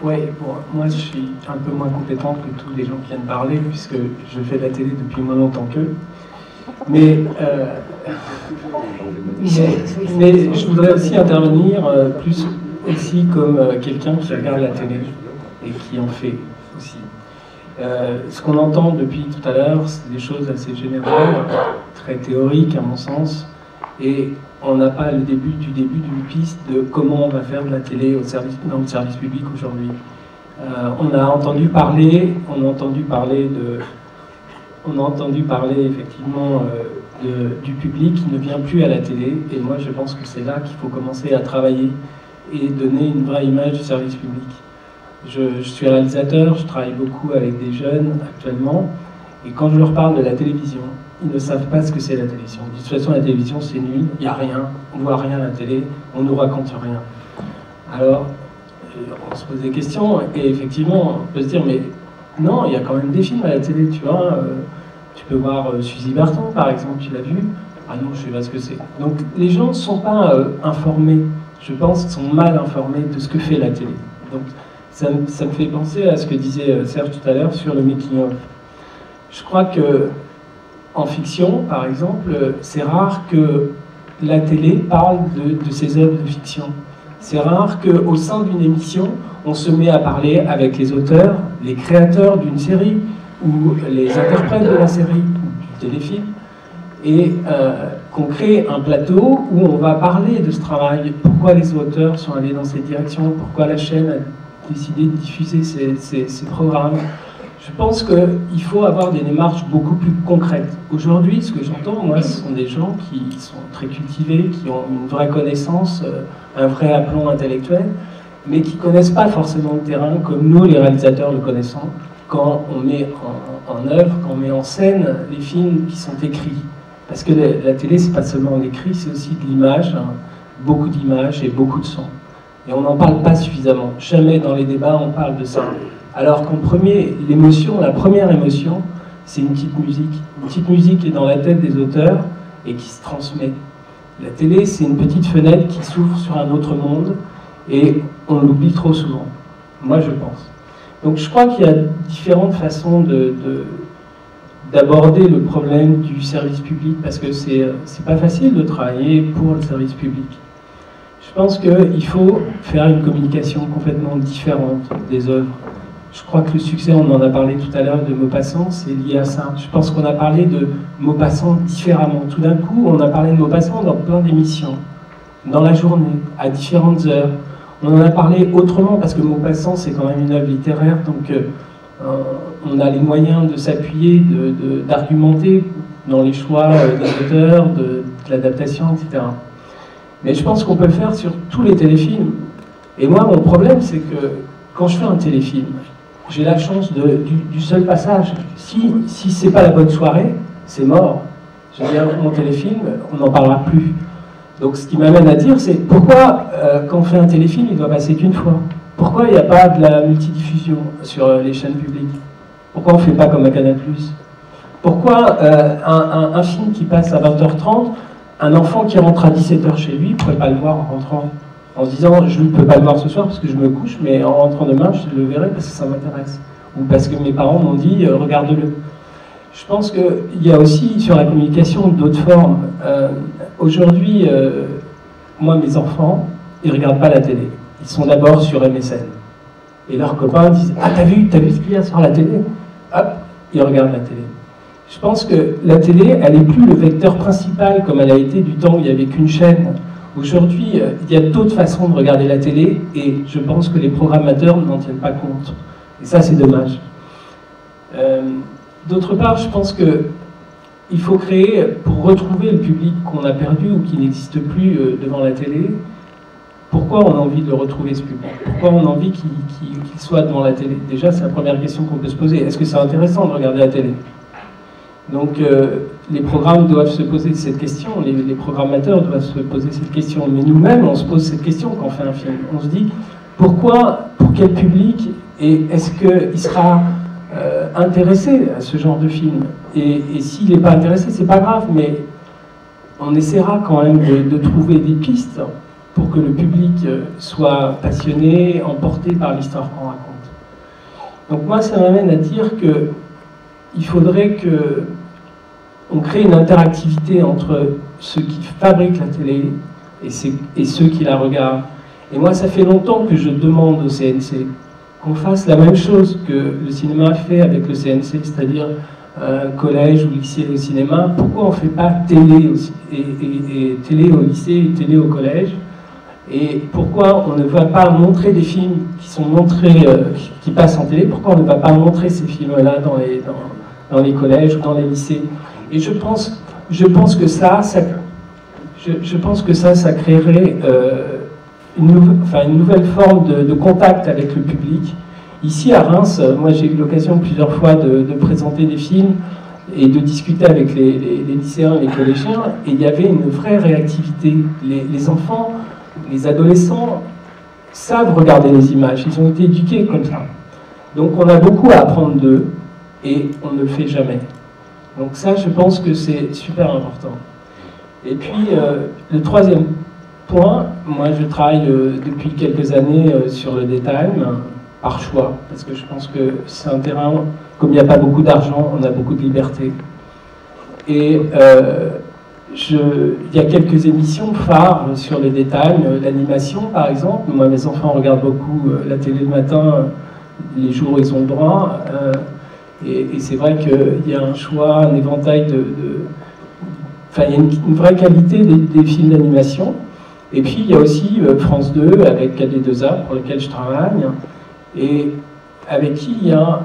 Oui, bon, moi je suis un peu moins compétente que tous les gens qui viennent parler, puisque je fais de la télé depuis moins longtemps qu'eux. Mais, euh, mais, je voudrais aussi intervenir euh, plus aussi comme euh, quelqu'un qui regarde la télé et qui en fait aussi. ce qu'on entend depuis tout à l'heure, c'est des choses assez générales, très théoriques à mon sens, et on n'a pas le début du début d'une piste de comment on va faire de la télé au service, dans le service public aujourd'hui. on a entendu parler, on a entendu parler de on a entendu parler effectivement euh, du public qui ne vient plus à la télé. Et moi, je pense que c'est là qu'il faut commencer à travailler et donner une vraie image du service public. Je, suis réalisateur, je travaille beaucoup avec des jeunes actuellement. Et quand je leur parle de la télévision, ils ne savent pas ce que c'est la télévision. De toute façon, la télévision, c'est nul, il n'y a rien, on voit rien à la télé, on nous raconte rien. Alors, euh, on se pose des questions, et effectivement, on peut se dire, mais non, il y a quand même des films à la télé, tu vois. Euh, tu peux voir euh, Suzy Berton, par exemple, tu l'as vu Ah non, je sais pas ce que c'est. Donc les gens ne sont pas informés, je pense, sont mal informés de ce que fait la télé. Donc ça, ça, me fait penser à ce que disait Serge tout à l'heure sur le making-of. Je crois que en fiction, par exemple, c'est rare que la télé parle de, ses œuvres de fiction. C'est rare qu'au sein d'une émission, on se met à parler avec les auteurs, les créateurs d'une série, ou les interprètes de la série ou du téléfilm, et euh, qu'on crée un plateau où on va parler de ce travail, pourquoi les auteurs sont allés dans cette direction, pourquoi la chaîne a décidé de diffuser ces, programmes? Je pense qu'il faut avoir des démarches beaucoup plus concrètes. Aujourd'hui, ce que j'entends, moi, ce sont des gens qui sont très cultivés, qui ont une vraie connaissance, euh, un vrai aplomb intellectuel, mais qui ne connaissent pas forcément le terrain comme nous, les réalisateurs, le connaissons quand on met en, œuvre, quand on met en scène les films qui sont écrits. Parce que la, télé, c'est pas seulement l'écrit, c'est aussi de l'image, hein. beaucoup d'images et beaucoup de sons. Et on n'en parle pas suffisamment. Jamais dans les débats on parle de ça. Alors qu'en premier, l'émotion, la première émotion, c'est une petite musique. Une petite musique qui est dans la tête des auteurs et qui se transmet. La télé, c'est une petite fenêtre qui s'ouvre sur un autre monde et on l'oublie trop souvent. Moi, je pense. Donc je crois qu'il y a différentes façons d'aborder le problème du service public parce que c'est n'est pas facile de travailler pour le service public. Je pense qu'il faut faire une communication complètement différente des œuvres. Je crois que le succès, on en a parlé tout à l'heure de Maupassant, c'est lié à ça. Je pense qu'on a parlé de Maupassant différemment. Tout d'un coup, on a parlé de Maupassant dans plein d'émissions, dans la journée, à différentes heures. On en a parlé autrement parce que Maupassant, c'est quand même une œuvre littéraire, donc euh, on a les moyens de s'appuyer, d'argumenter dans les choix euh, des auteurs, de, l'adaptation, etc. Mais je pense qu'on peut le faire sur tous les téléfilms. Et moi, mon problème, c'est que quand je fais un téléfilm, j'ai la chance du, seul passage. Si, si c'est pas la bonne soirée, c'est mort. Je veux dire, mon téléfilm, on n'en parlera plus. Donc ce qui m'amène à dire, c'est pourquoi euh, quand on fait un téléfilm, il doit passer qu'une fois? Pourquoi il n'y a pas de la multidiffusion sur euh, les chaînes publiques? Pourquoi on ne fait pas comme à Canal? Pourquoi euh, un, film qui passe à 20h30, un enfant qui rentre à 17h chez lui ne pourrait pas le voir en rentrant? En se disant je ne peux pas le voir ce soir parce que je me couche, mais en rentrant demain, je le verrai parce que ça m'intéresse. Ou parce que mes parents m'ont dit regarde-le. Je pense qu'il y a aussi sur la communication d'autres formes. Euh, aujourd'hui, euh, moi, mes enfants, ils ne regardent pas la télé. Ils sont d'abord sur MSN. Et leurs copains disent Ah, t'as vu, t'as vu ce qu'il y a sur la télé? Hop, ils regardent la télé. Je pense que la télé, elle n'est plus le vecteur principal comme elle a été du temps où il n'y avait qu'une chaîne. Aujourd'hui, euh, il y a d'autres façons de regarder la télé et je pense que les programmateurs n'en tiennent pas compte. Et ça, c'est dommage. D'autre part, je pense qu'il faut créer, pour retrouver le public qu'on a perdu ou qui n'existe plus euh, devant la télé, pourquoi on a envie de retrouver ce public? Pourquoi on a envie qu'il soit devant la télé? Déjà, c'est la première question qu'on peut se poser. Est-ce que c'est intéressant de regarder la télé? Donc, euh, les programmes doivent se poser cette question, les, programmateurs doivent se poser cette question. Mais nous-mêmes, on se pose cette question quand on fait un film. On se dit, pourquoi, pour quel public Et est-ce qu'il sera euh, intéressé à ce genre de film? Et, s'il n'est pas intéressé, c'est pas grave, mais on essaiera quand même de, trouver des pistes pour que le public soit passionné, emporté par l'histoire qu'on raconte. Donc moi, ça m'amène à dire que il faudrait que on crée une interactivité entre ceux qui fabriquent la télé et, ceux qui la regardent. Et moi, ça fait longtemps que je demande au CNC qu'on fasse la même chose que le cinéma fait avec le CNC, c'est-à-dire euh, collège ou lycée au cinéma. Pourquoi on ne fait pas télé et, télé au lycée et télé au collège? Et pourquoi on ne va pas montrer des films qui sont montrés, euh, qui passent en télé? Pourquoi on ne va pas montrer ces films-là dans, les collèges ou dans les lycées? Et je pense, je pense que ça, ça je, pense que ça, ça créerait euh, une, nouvelle forme de, contact avec le public. Ici à Reims, euh, moi j'ai eu l'occasion plusieurs fois de, présenter des films et de discuter avec les, les, lycéens et les collégiens, et il y avait une vraie réactivité. Les, enfants, les adolescents savent regarder les images, ils ont été éduqués comme ça. Donc on a beaucoup à apprendre d'eux, et on ne le fait jamais. Donc ça, je pense que c'est super important. Et puis, euh, le troisième point, moi je travaille euh, depuis quelques années euh, sur le daytime, par choix, parce que je pense que c'est un terrain, comme il n'y a pas beaucoup d'argent, on a beaucoup de liberté. Et il y a quelques émissions phares sur le daytime, l'animation par exemple. Moi, mes enfants regardent beaucoup la télé le matin, les jours ils ont le et, c'est vrai qu'il y a un choix, un éventail de Enfin, il y a une, vraie qualité des, films d'animation. Et puis, il y a aussi euh, France 2 avec KD2A, pour lequel je travaille, et avec qui il y a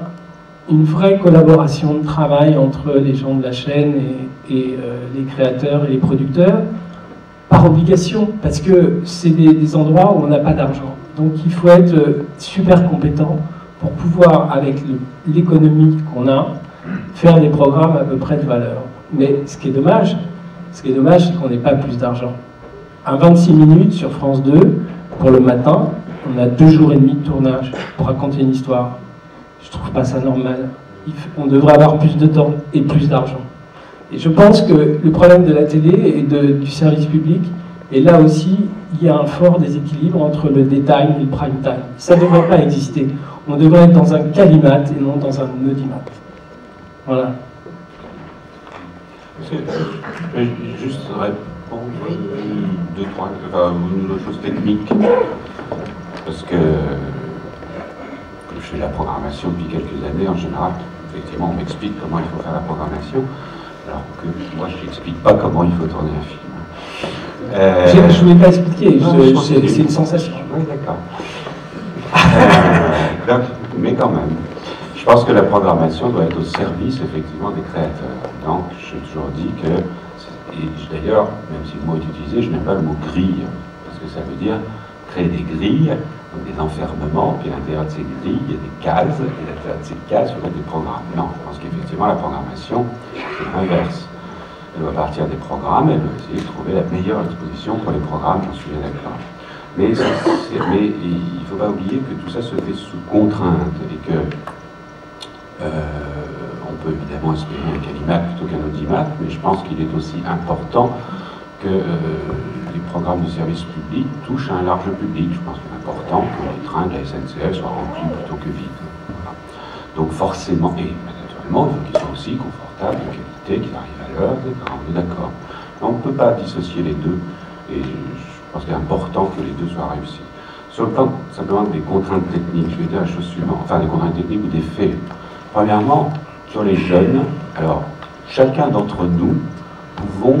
une vraie collaboration de travail entre les gens de la chaîne et, euh, les créateurs et les producteurs, par obligation, parce que c'est des, endroits où on n'a pas d'argent. Donc il faut être euh, super compétent pour pouvoir, avec l'économie qu'on a, faire des programmes à peu près de valeur. Mais ce qui est dommage, ce qui est dommage, c'est qu'on n'ait pas plus d'argent. À 26 minutes sur France 2, pour le matin, on a deux jours et demi de tournage pour raconter une histoire. Je trouve pas ça normal. On devrait avoir plus de temps et plus d'argent. Et je pense que le problème de la télé et du service public, et là aussi, il y a un fort déséquilibre entre le daytime et le prime time. Ça ne devrait pas exister. On devrait être dans un calimat et non dans un audimat. Voilà. Juste répondre deux, trois, enfin, une chose technique. Parce que, comme je fais la programmation depuis quelques années, en général, effectivement, on m'explique comment il faut faire la programmation, alors que moi, je n'explique pas comment il faut tourner un film. Euh, je ne voulais pas expliquer, c'est une sensation. Oui, d'accord. Euh, mais quand même. Je pense que la programmation doit être au service effectivement des créateurs. Donc j'ai toujours dit que, et d'ailleurs, même si le mot est utilisé, je n'aime pas le mot grille, parce que ça veut dire créer des grilles, donc des enfermements, puis à l'intérieur de ces grilles, il y a des cases, et à l'intérieur de ces cases, il y a des programmes. Non, je pense qu'effectivement la programmation, c'est l'inverse. Elle doit partir des programmes, elle doit essayer de trouver la meilleure exposition pour les programmes, j'en suis bien d'accord. Mais, il ne faut pas oublier que tout ça se fait sous contrainte et que euh, on peut évidemment espérer un calimat plutôt qu'un audimat, mais je pense qu'il est aussi important que euh, les programmes de service public touchent à un large public. Je pense qu'il est important que les trains de la SNCF soient remplis plutôt que vides. Donc forcément, et naturellement, il faut qu'ils soient aussi confortables, de qualité, qu'ils arrivent à l'heure, etc. On est d'accord. On ne peut pas dissocier les deux, pense qu'il est important que les deux soient réussis. Sur le plan simplement des contraintes techniques, je vais dire la chose suivante, enfin des contraintes techniques ou des faits. Premièrement, sur les jeunes, alors chacun d'entre nous pouvons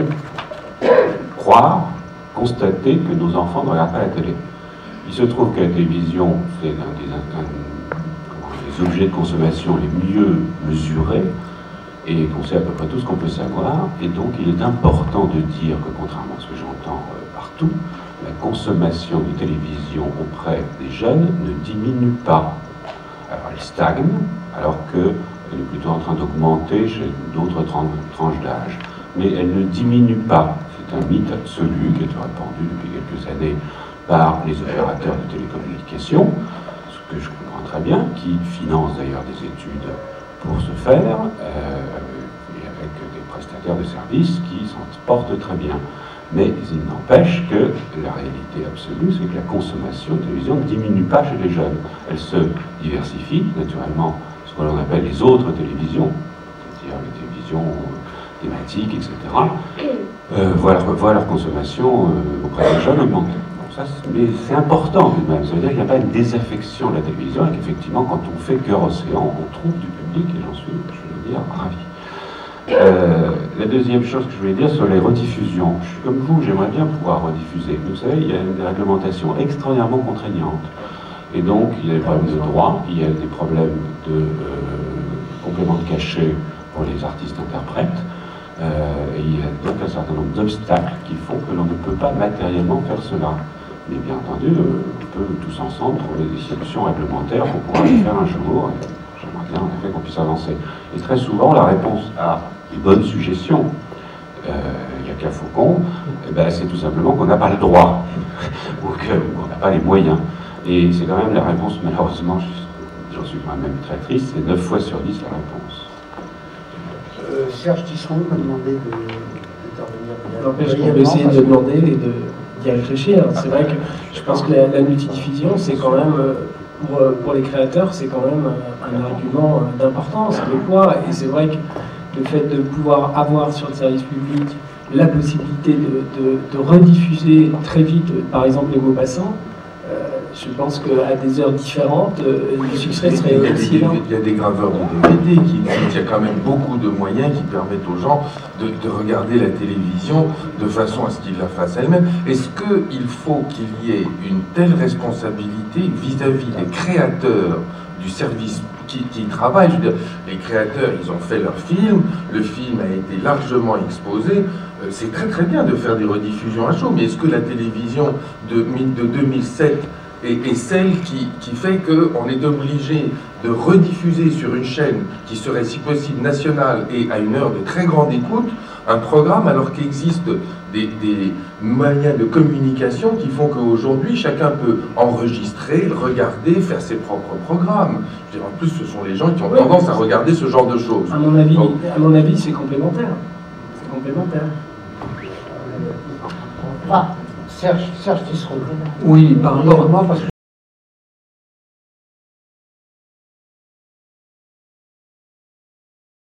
croire, constater que nos enfants ne regardent pas la télé. Il se trouve que la télévision, c'est un des, objets de consommation les mieux mesurés et qu'on sait à peu près tout ce qu'on peut savoir. Et donc, il est important de dire que, contrairement à ce que j'entends euh, partout, la consommation de télévision auprès des jeunes ne diminue pas. Alors, elle stagne, alors qu'elle est plutôt en train d'augmenter chez d'autres tranches d'âge. Mais elle ne diminue pas. C'est un mythe absolu qui est répandu depuis quelques années par les opérateurs de télécommunications, ce que je comprends très bien, qui financent d'ailleurs des études pour ce faire, euh, et avec des prestataires de services qui s'en portent très bien. Mais il n'empêche que la réalité absolue, c'est que la consommation de télévision ne diminue pas chez les jeunes. Elle se diversifie, naturellement, ce que l'on appelle les autres télévisions, c'est-à-dire les télévisions euh, thématiques, etc., euh, voient, leur, consommation euh, auprès des jeunes augmenter. Mais c'est important tout de même. Ça veut dire qu'il n'y a pas une désaffection de la télévision et qu'effectivement, quand on fait cœur océan, on trouve du public et j'en suis, je veux dire, ravi. Euh, la deuxième chose que je voulais dire sur les rediffusions. Je suis comme vous, j'aimerais bien pouvoir rediffuser. Vous savez, il y a une réglementation extraordinairement contraignante. Et donc, il y a des problèmes de droit, il y a des problèmes de euh, complément de cachet pour les artistes-interprètes. Euh, et il y a donc un certain nombre d'obstacles qui font que l'on ne peut pas matériellement faire cela. Mais bien entendu, on peut tous ensemble trouver des solutions réglementaires pour pouvoir le faire un jour. En effet qu'on puisse avancer. Et très souvent, la réponse à des bonnes suggestions, il euh, n'y a qu'à Faucon, eh ben, c'est tout simplement qu'on n'a pas le droit, ou qu'on n'a pas les moyens. Et c'est quand même la réponse, malheureusement, j'en suis quand même très triste, c'est 9 fois sur 10 la réponse. Euh, Serge Tisseron m'a demandé d'intervenir. N'empêche qu'on peut essayer de demander et d'y réfléchir. C'est vrai que je pense que la, la multidiffusion, c'est quand même, pour, pour, les créateurs, c'est quand même un argument d'importance, de. Et c'est vrai que le fait de pouvoir avoir sur le service public la possibilité de, de, rediffuser très vite, par exemple, les mots passants, euh, je pense qu'à des heures différentes, euh, le succès serait aussi énorme. Il y a des graveurs de DVD qui il y a quand même beaucoup de moyens qui permettent aux gens de, de regarder la télévision de façon à ce qu'ils la fassent elles-mêmes. Est-ce qu'il faut qu'il y ait une telle responsabilité vis-à-vis -vis des créateurs du service qui, qui, travaillent? Je veux dire, les créateurs, ils ont fait leur film, le film a été largement exposé. Euh, c'est très très bien de faire des rediffusions à chaud, mais est-ce que la télévision de, de 2007 est, est, celle qui, qui fait qu'on est obligé de rediffuser sur une chaîne qui serait si possible nationale et à une heure de très grande écoute un programme alors qu'il existe des, des, moyens de communication qui font qu'aujourd'hui chacun peut enregistrer, regarder, faire ses propres programmes. Je dire, en plus, ce sont les gens qui ont oui, tendance à regarder ce genre de choses. À mon avis, Donc, à mon avis, c'est complémentaire. C'est complémentaire. Ah, Serge, Serge Tisseron. Oui, par rapport à moi, parce que